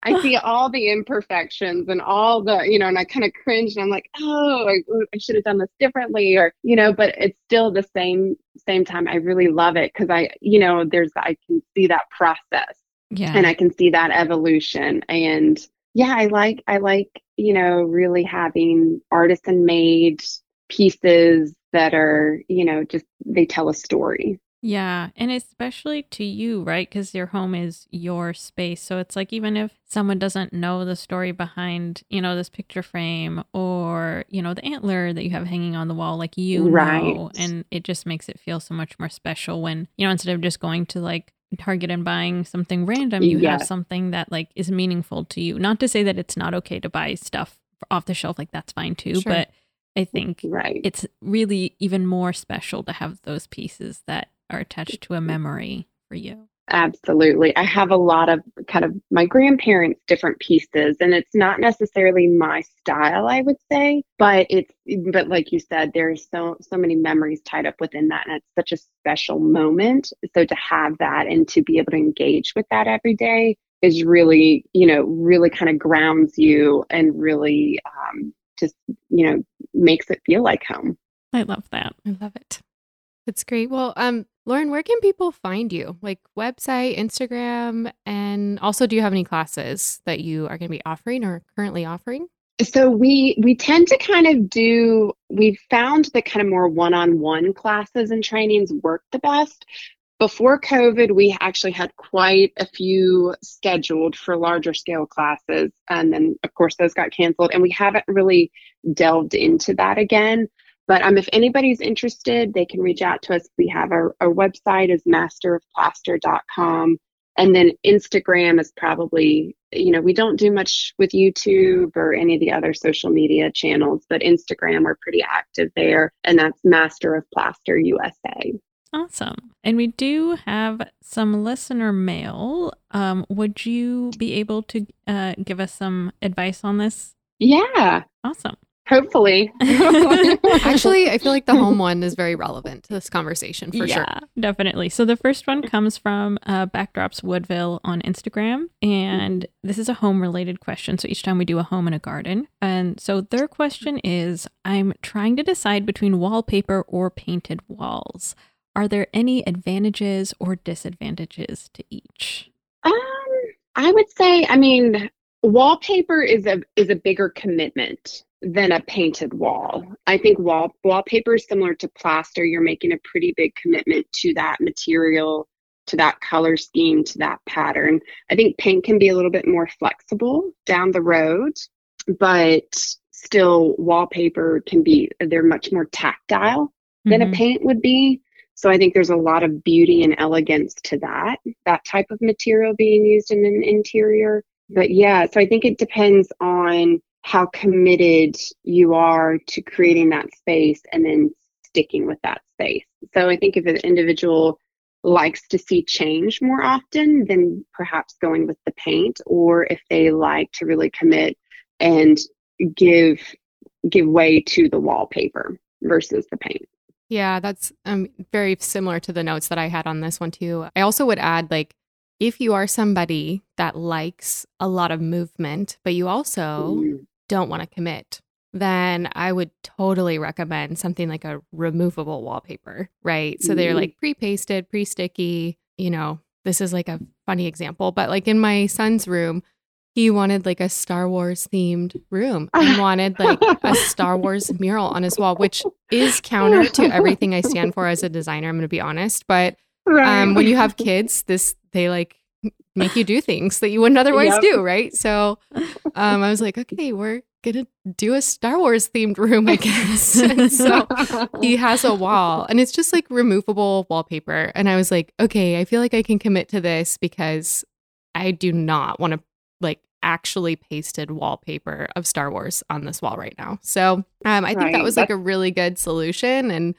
I see all the imperfections and all the, you know, and I kind of cringe and I'm like, oh, I, I should have done this differently or, you know, but it's still the same, same time. I really love it because I, you know, there's, I can see that process Yeah. and I can see that evolution. And yeah, I like I like, you know, really having artisan made pieces that are, you know, just they tell a story. Yeah, and especially to you, right? Because your home is your space. So it's like even if someone doesn't know the story behind, you know, this picture frame or, you know, the antler that you have hanging on the wall, like you Right. know, and it just makes it feel so much more special when, you know, instead of just going to like Target and buying something random, you Yeah. have something that like is meaningful to you. Not to say that it's not okay to buy stuff off the shelf, like that's fine too. Sure. But I think Right. it's really even more special to have those pieces that are attached to a memory for you. Absolutely. I have a lot of kind of my grandparents' different pieces, and it's not necessarily my style, I would say, but it's, but like you said, there's so, so many memories tied up within that, and it's such a special moment. So to have that and to be able to engage with that every day is really, you know, really kind of grounds you and really um, just, you know, makes it feel like home. I love that. I love it. That's great. Well, um, Lauren, where can people find you? Like website, Instagram, and also do you have any classes that you are going to be offering or currently offering? So we we tend to kind of do we've found that kind of more one-on-one classes and trainings work the best. Before COVID, we actually had quite a few scheduled for larger scale classes. And then of course those got canceled and we haven't really delved into that again. But um, if anybody's interested, they can reach out to us. We have our, our website is masterofplaster.com. And then Instagram is probably, you know, we don't do much with YouTube or any of the other social media channels, but Instagram, we're pretty active there. And that's Master of Plaster USA. Awesome. And we do have some listener mail. Um, would you be able to uh, give us some advice on this? Yeah, Awesome. Hopefully. Actually, I feel like the home one is very relevant to this conversation for sure. yeah, definitely. So the first one comes from uh, Backdrops Woodville on Instagram, and this is a home related question. So each time we do a home and a garden, and so their question is: I'm trying to decide between wallpaper or painted walls. Are there any advantages or disadvantages to each? Um, I would say, I mean, wallpaper is a is a bigger commitment than a painted wall. I think wall wallpaper is similar to plaster. You're making a pretty big commitment to that material, to that color scheme, to that pattern. I think paint can be a little bit more flexible down the road, but still wallpaper can be they're much more tactile than a Mhm. paint would be. So I think there's a lot of beauty and elegance to that, that type of material being used in an interior. But yeah, so I think it depends on how committed you are to creating that space and then sticking with that space. So I think if an individual likes to see change more often, then perhaps going with the paint, or if they like to really commit and give give way to the wallpaper versus the paint. Yeah, that's um, very similar to the notes that I had on this one too. I also would add like if you are somebody that likes a lot of movement, but you also Mm. Don't want to commit, then I would totally recommend something like a removable wallpaper, right? So they're Mhm. like pre pasted, pre sticky. You know, this is like a funny example, but like in my son's room, he wanted like a Star Wars themed room and wanted like a Star Wars mural on his wall, which is counter to everything I stand for as a designer. I'm going to be honest. But um, when you have kids, this they like make you do things that you wouldn't otherwise Yep. do, right? So um, I was like, okay, we're gonna do a Star Wars themed room, I guess. And so he has a wall, and it's just like removable wallpaper. And I was like, okay, I feel like I can commit to this because I do not want to like actually pasted wallpaper of Star Wars on this wall right now. So um, I think that was like a really good solution and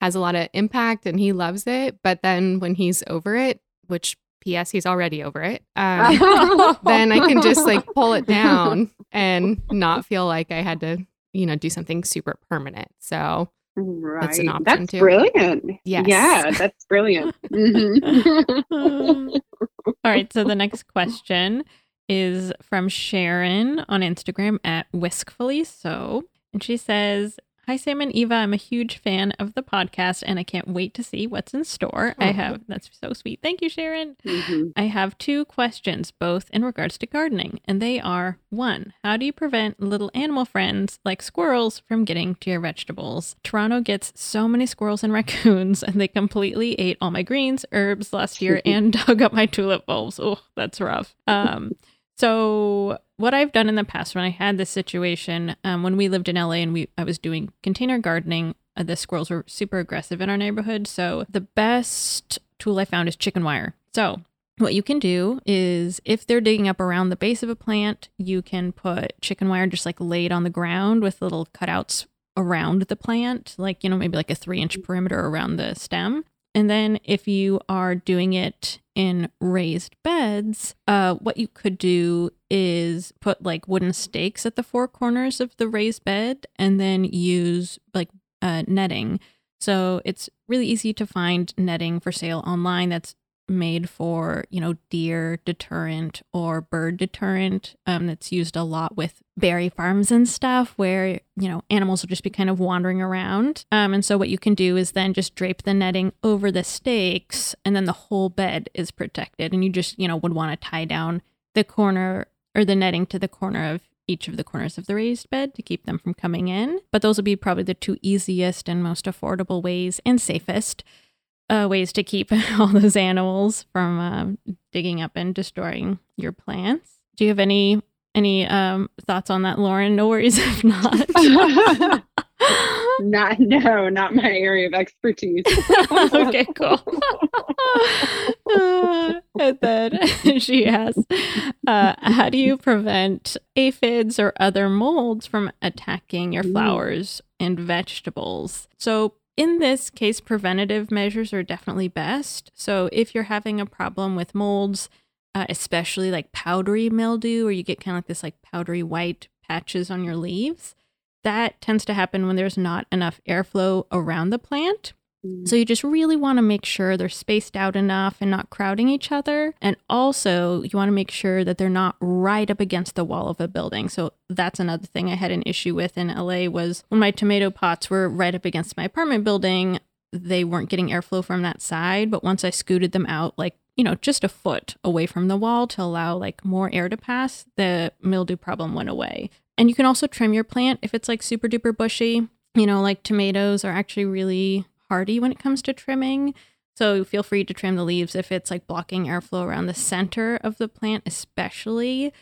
has a lot of impact, and he loves it. But then when he's over it, which P.S. he's already over it. Um, then I can just like pull it down and not feel like I had to, you know, do something super permanent. So right. That's an option, That's too. brilliant. Yes. Yeah, that's brilliant. Mhm. All right. So the next question is from Sharon on Instagram at Whiskfully So. And she says, Hi, Sam and Eva. I'm a huge fan of the podcast and I can't wait to see what's in store. I have, that's so sweet. Thank you, Sharon. Mhm. I have two questions, both in regards to gardening, and they are one, how do you prevent little animal friends like squirrels from getting to your vegetables? Toronto gets so many squirrels and raccoons, and they completely ate all my greens, herbs last year and dug up my tulip bulbs. Oh, that's rough. Um, so what I've done in the past when I had this situation, um, when we lived in LA and we I was doing container gardening, uh, the squirrels were super aggressive in our neighborhood. So the best tool I found is chicken wire. So, what you can do is if they're digging up around the base of a plant, you can put chicken wire just like laid on the ground with little cutouts around the plant, like, you know, maybe like a three inch perimeter around the stem. And then if you are doing it in raised beds, uh, what you could do is put like wooden stakes at the four corners of the raised bed and then use like uh, netting. So it's really easy to find netting for sale online that's made for you know deer deterrent or bird deterrent um, that's used a lot with berry farms and stuff where you know animals will just be kind of wandering around. Um, and so what you can do is then just drape the netting over the stakes and then the whole bed is protected. And you just you know would want to tie down the corner or the netting to the corner of each of the corners of the raised bed to keep them from coming in. But those would be probably the two easiest and most affordable ways and safest uh, ways to keep all those animals from um, digging up and destroying your plants. Do you have any any um, thoughts on that, Lauren? No worries if not. not no, not my area of expertise. okay, cool. uh, and then she asks, uh, "How do you prevent aphids or other molds from attacking your flowers and vegetables?" So in this case, preventative measures are definitely best. So if you're having a problem with molds, uh, especially like powdery mildew, or you get kind of like this like powdery white patches on your leaves, that tends to happen when there's not enough airflow around the plant. Mm. So you just really want to make sure they're spaced out enough and not crowding each other. And also, you want to make sure that they're not right up against the wall of a building. So that's another thing I had an issue with in LA was when my tomato pots were right up against my apartment building, they weren't getting airflow from that side, but once I scooted them out like you know, just a foot away from the wall to allow like more air to pass, the mildew problem went away. And you can also trim your plant if it's like super duper bushy. You know, like tomatoes are actually really when it comes to trimming. So feel free to trim the leaves if it's like blocking airflow around the center of the plant, especially.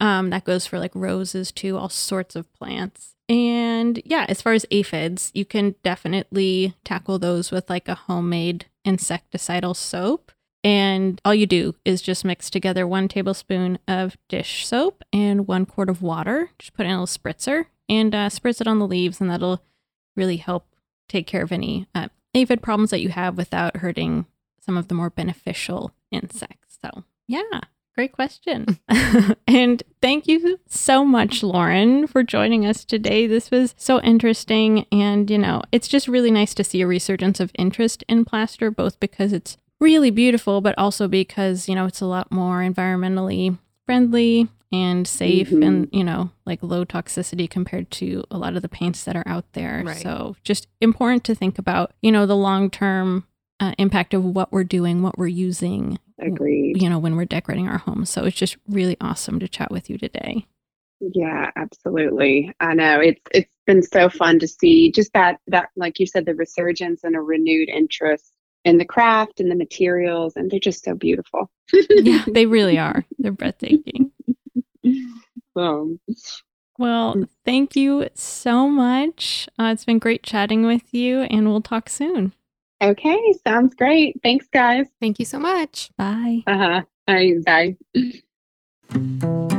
Um, that goes for like roses too, all sorts of plants. And yeah, as far as aphids, you can definitely tackle those with like a homemade insecticidal soap. And all you do is just mix together one tablespoon of dish soap and one quart of water. Just put in a little spritzer and uh, spritz it on the leaves, and that'll really help take care of any uh, aphid problems that you have without hurting some of the more beneficial insects. So, yeah, great question. and thank you so much, Lauren, for joining us today. This was so interesting. And, you know, it's just really nice to see a resurgence of interest in plaster, both because it's really beautiful, but also because, you know, it's a lot more environmentally friendly and safe Mhm. and you know like low toxicity compared to a lot of the paints that are out there Right. so just important to think about you know the long term uh, impact of what we're doing what we're using Agreed. you know when we're decorating our homes so it's just really awesome to chat with you today Yeah, absolutely. I know it's it's been so fun to see just that that like you said the resurgence and a renewed interest in the craft and the materials and they're just so beautiful. yeah they really are they're breathtaking So, well thank you so much uh, it's been great chatting with you and we'll talk soon okay, sounds great. Thanks guys. Thank you so much. bye Uh-huh. Bye. Bye.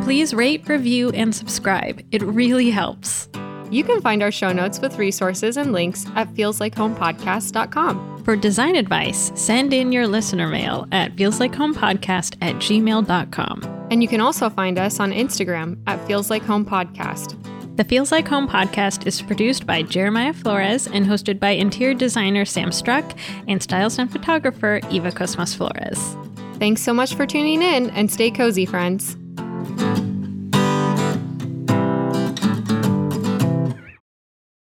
please rate review and subscribe it really helps You can find our show notes with resources and links at feelslikeHomePodcast.com. For design advice, send in your listener mail at feelslikeHomePodcast at gmail.com. And you can also find us on Instagram at Feels Like Home Podcast. The Feels Like Home podcast is produced by Jeremiah Flores and hosted by interior designer Sam Struck and stylist and photographer Eva Kosmas Flores. Thanks so much for tuning in and stay cozy, friends.